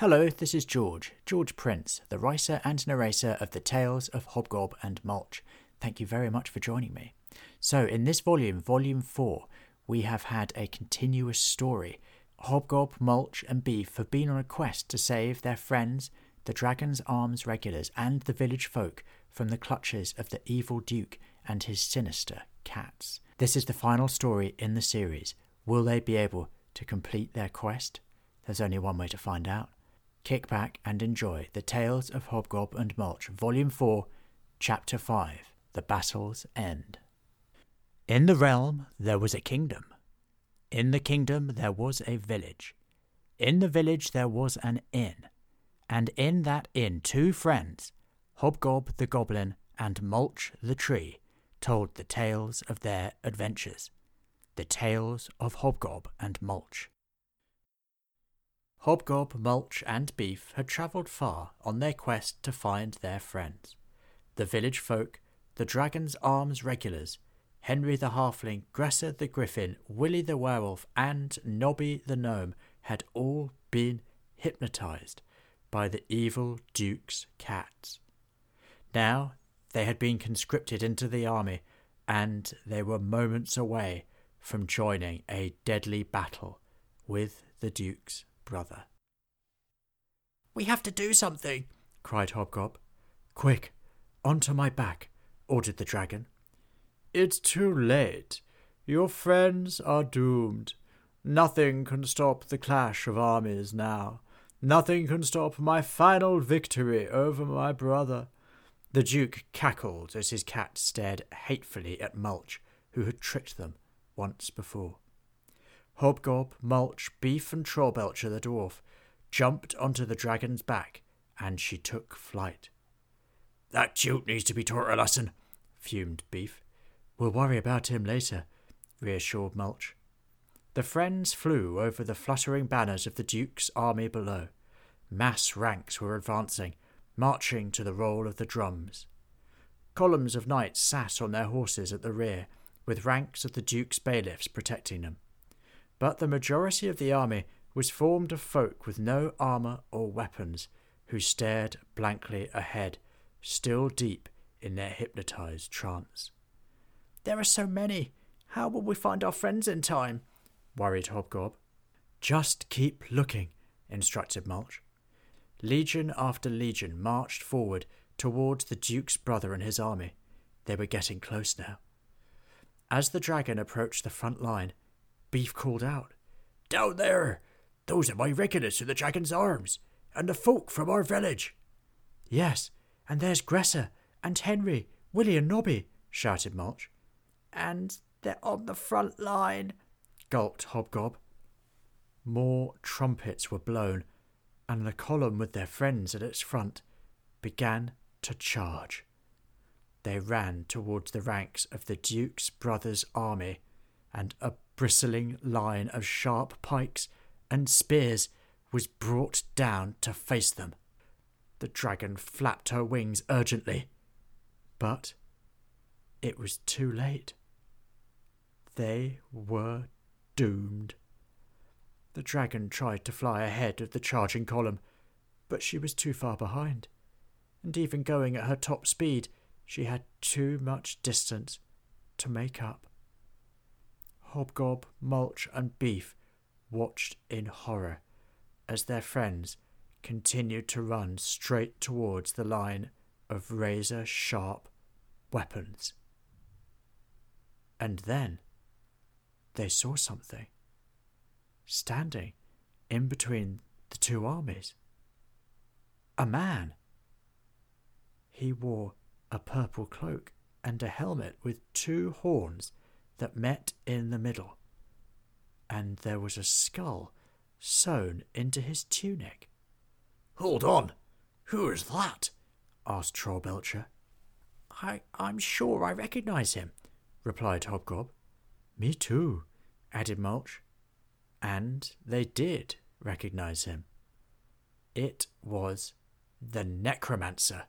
Hello, this is George, George Prince, the writer and narrator of the Tales of Hobgob and Mulch. Thank you very much for joining me. So, in this volume, volume 4, we have had a continuous story. Hobgob, Mulch, and Beef have been on a quest to save their friends, the Dragon's Arms regulars, and the village folk from the clutches of the evil Duke and his sinister cats. This is the final story in the series. Will they be able to complete their quest? There's only one way to find out. Kick back and enjoy The Tales of Hobgob and Mulch, Volume 4, Chapter 5 The Battle's End. In the realm there was a kingdom. In the kingdom there was a village. In the village there was an inn. And in that inn two friends, Hobgob the goblin and Mulch the tree, told the tales of their adventures. The tales of Hobgob and Mulch. Hobgob, Mulch, and Beef had travelled far on their quest to find their friends. The village folk, the Dragon's Arms regulars, Henry the Halfling, Gresser the Griffin, Willie the Werewolf, and Nobby the Gnome had all been hypnotized by the evil Duke's cats. Now they had been conscripted into the army, and they were moments away from joining a deadly battle with the Duke's brother. We have to do something, cried Hobgob. Quick, onto my back, ordered the dragon. It's too late. Your friends are doomed. Nothing can stop the clash of armies now. Nothing can stop my final victory over my brother. The Duke cackled as his cat stared hatefully at Mulch, who had tricked them once before. Hobgob, Mulch, Beef, and Trollbelcher the dwarf jumped onto the dragon's back, and she took flight. That Duke needs to be taught a lesson, fumed Beef. We'll worry about him later, reassured Mulch. The friends flew over the fluttering banners of the Duke's army below. Mass ranks were advancing, marching to the roll of the drums. Columns of knights sat on their horses at the rear, with ranks of the Duke's bailiffs protecting them but the majority of the army was formed of folk with no armour or weapons, who stared blankly ahead, still deep in their hypnotized trance. There are so many. How will we find our friends in time? worried Hobgob. Just keep looking, instructed Mulch. Legion after legion marched forward towards the Duke's brother and his army. They were getting close now. As the dragon approached the front line, Beef called out. Down there! Those are my regulars to the Dragon's Arms, and the folk from our village. Yes, and there's Gresser, and Henry, Willie, and Nobby, shouted Mulch. And they're on the front line, gulped Hobgob. More trumpets were blown, and the column with their friends at its front began to charge. They ran towards the ranks of the Duke's brother's army, and a bristling line of sharp pikes and spears was brought down to face them. The dragon flapped her wings urgently, but it was too late. They were doomed. The dragon tried to fly ahead of the charging column, but she was too far behind, and even going at her top speed, she had too much distance to make up. Hobgob, Mulch, and Beef watched in horror as their friends continued to run straight towards the line of razor sharp weapons. And then they saw something standing in between the two armies. A man. He wore a purple cloak and a helmet with two horns that met in the middle, and there was a skull sewn into his tunic. Hold on, who is that? asked Trollbelcher. I, I'm sure I recognize him, replied Hobgob. Me too, added Mulch. And they did recognize him. It was the necromancer,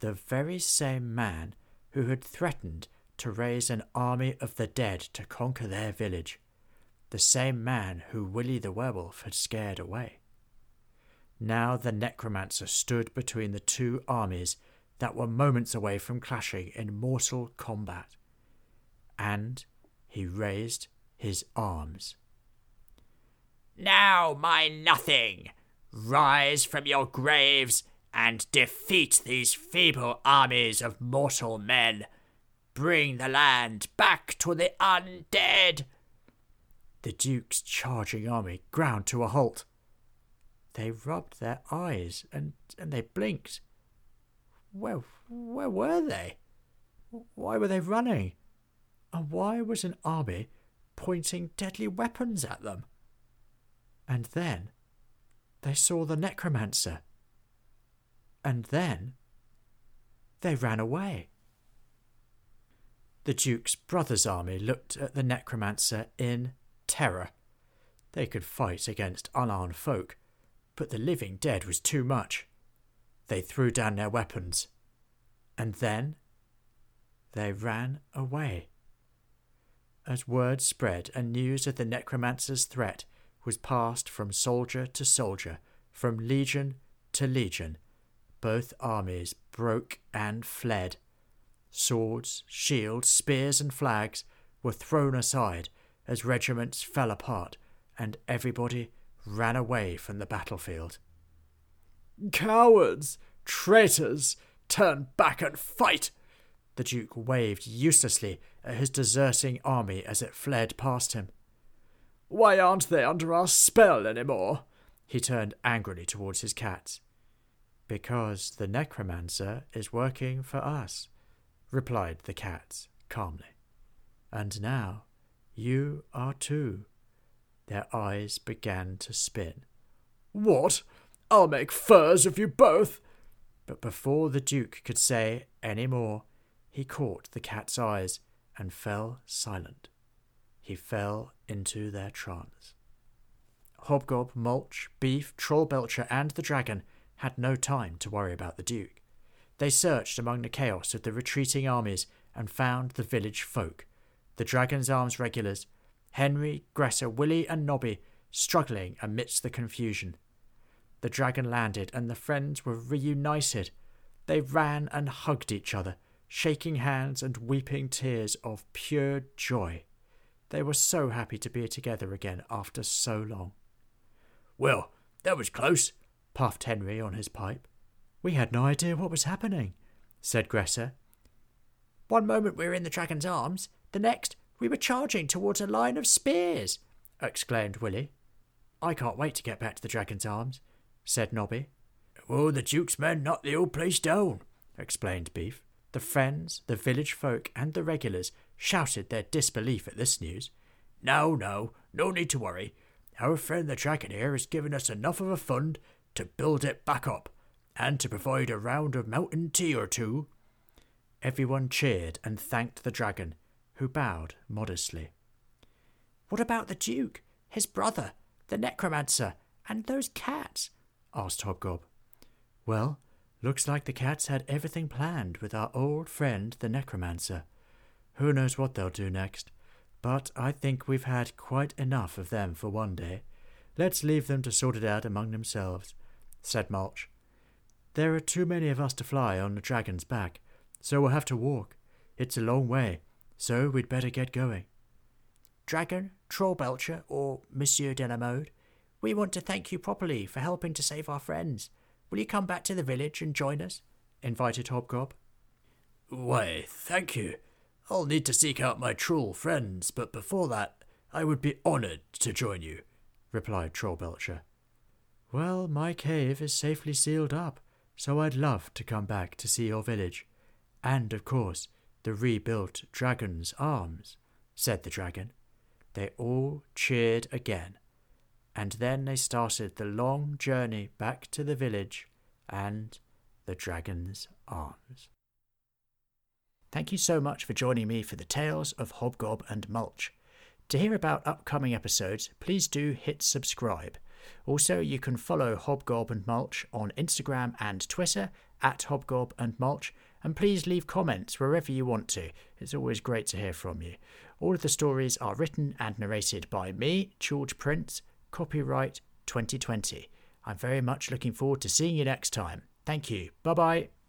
the very same man who had threatened to raise an army of the dead to conquer their village, the same man who Willie the werewolf had scared away. Now the necromancer stood between the two armies that were moments away from clashing in mortal combat. And he raised his arms. Now, my nothing, rise from your graves and defeat these feeble armies of mortal men. Bring the land back to the undead. The Duke's charging army ground to a halt. They rubbed their eyes and, and they blinked. Where, where were they? Why were they running? And why was an army pointing deadly weapons at them? And then they saw the necromancer. And then they ran away. The Duke's brother's army looked at the necromancer in terror. They could fight against unarmed folk, but the living dead was too much. They threw down their weapons, and then they ran away. As word spread and news of the necromancer's threat was passed from soldier to soldier, from legion to legion, both armies broke and fled. Swords, shields, spears, and flags were thrown aside as regiments fell apart and everybody ran away from the battlefield. Cowards! Traitors! Turn back and fight! The Duke waved uselessly at his deserting army as it fled past him. Why aren't they under our spell any more? He turned angrily towards his cats. Because the necromancer is working for us, replied the cats calmly. And now you are too. Their eyes began to spin. What? I'll make furs of you both. But before the Duke could say any more, he caught the cat's eyes and fell silent. He fell into their trance. Hobgob, Mulch, Beef, Trollbelcher, and the dragon had no time to worry about the Duke. They searched among the chaos of the retreating armies and found the village folk, the Dragon's Arms regulars, Henry, Gresser, Willie, and Nobby struggling amidst the confusion. The dragon landed, and the friends were reunited. They ran and hugged each other, shaking hands and weeping tears of pure joy. They were so happy to be together again after so long. Well, that was close, puffed Henry on his pipe. We had no idea what was happening, said Gresser. One moment we were in the dragon's arms, the next we were charging towards a line of spears, exclaimed Willie. I can't wait to get back to the dragon's arms, said Nobby. Oh, the Duke's men knocked the old place down, explained Beef. The friends, the village folk, and the regulars shouted their disbelief at this news. No, no, no need to worry. Our friend the dragon here has given us enough of a fund to build it back up, and to provide a round of mountain tea or two. Everyone cheered and thanked the dragon, who bowed modestly. What about the Duke, his brother, the necromancer, and those cats? asked Hobgob. Well, looks like the cats had everything planned with our old friend the necromancer. Who knows what they'll do next? But I think we've had quite enough of them for one day. Let's leave them to sort it out among themselves, said Mulch. There are too many of us to fly on the dragon's back, so we'll have to walk. It's a long way, so we'd better get going. Dragon, Troll Belcher, or Monsieur de la Mode, we want to thank you properly for helping to save our friends. Will you come back to the village and join us? invited Hobgob. Why, thank you. I'll need to seek out my troll friends, but before that, I would be honoured to join you, replied Troll Belcher. Well, my cave is safely sealed up, so I'd love to come back to see your village. And, of course, the rebuilt dragon's arms, said the dragon. They all cheered again and then they started the long journey back to the village and the dragon's arms. Thank you so much for joining me for the tales of Hobgob and Mulch. To hear about upcoming episodes, please do hit subscribe. Also, you can follow Hobgob and Mulch on Instagram and Twitter at Hobgob and Mulch, and please leave comments wherever you want to. It's always great to hear from you. All of the stories are written and narrated by me, George Prince, Copyright 2020. I'm very much looking forward to seeing you next time. Thank you. Bye bye.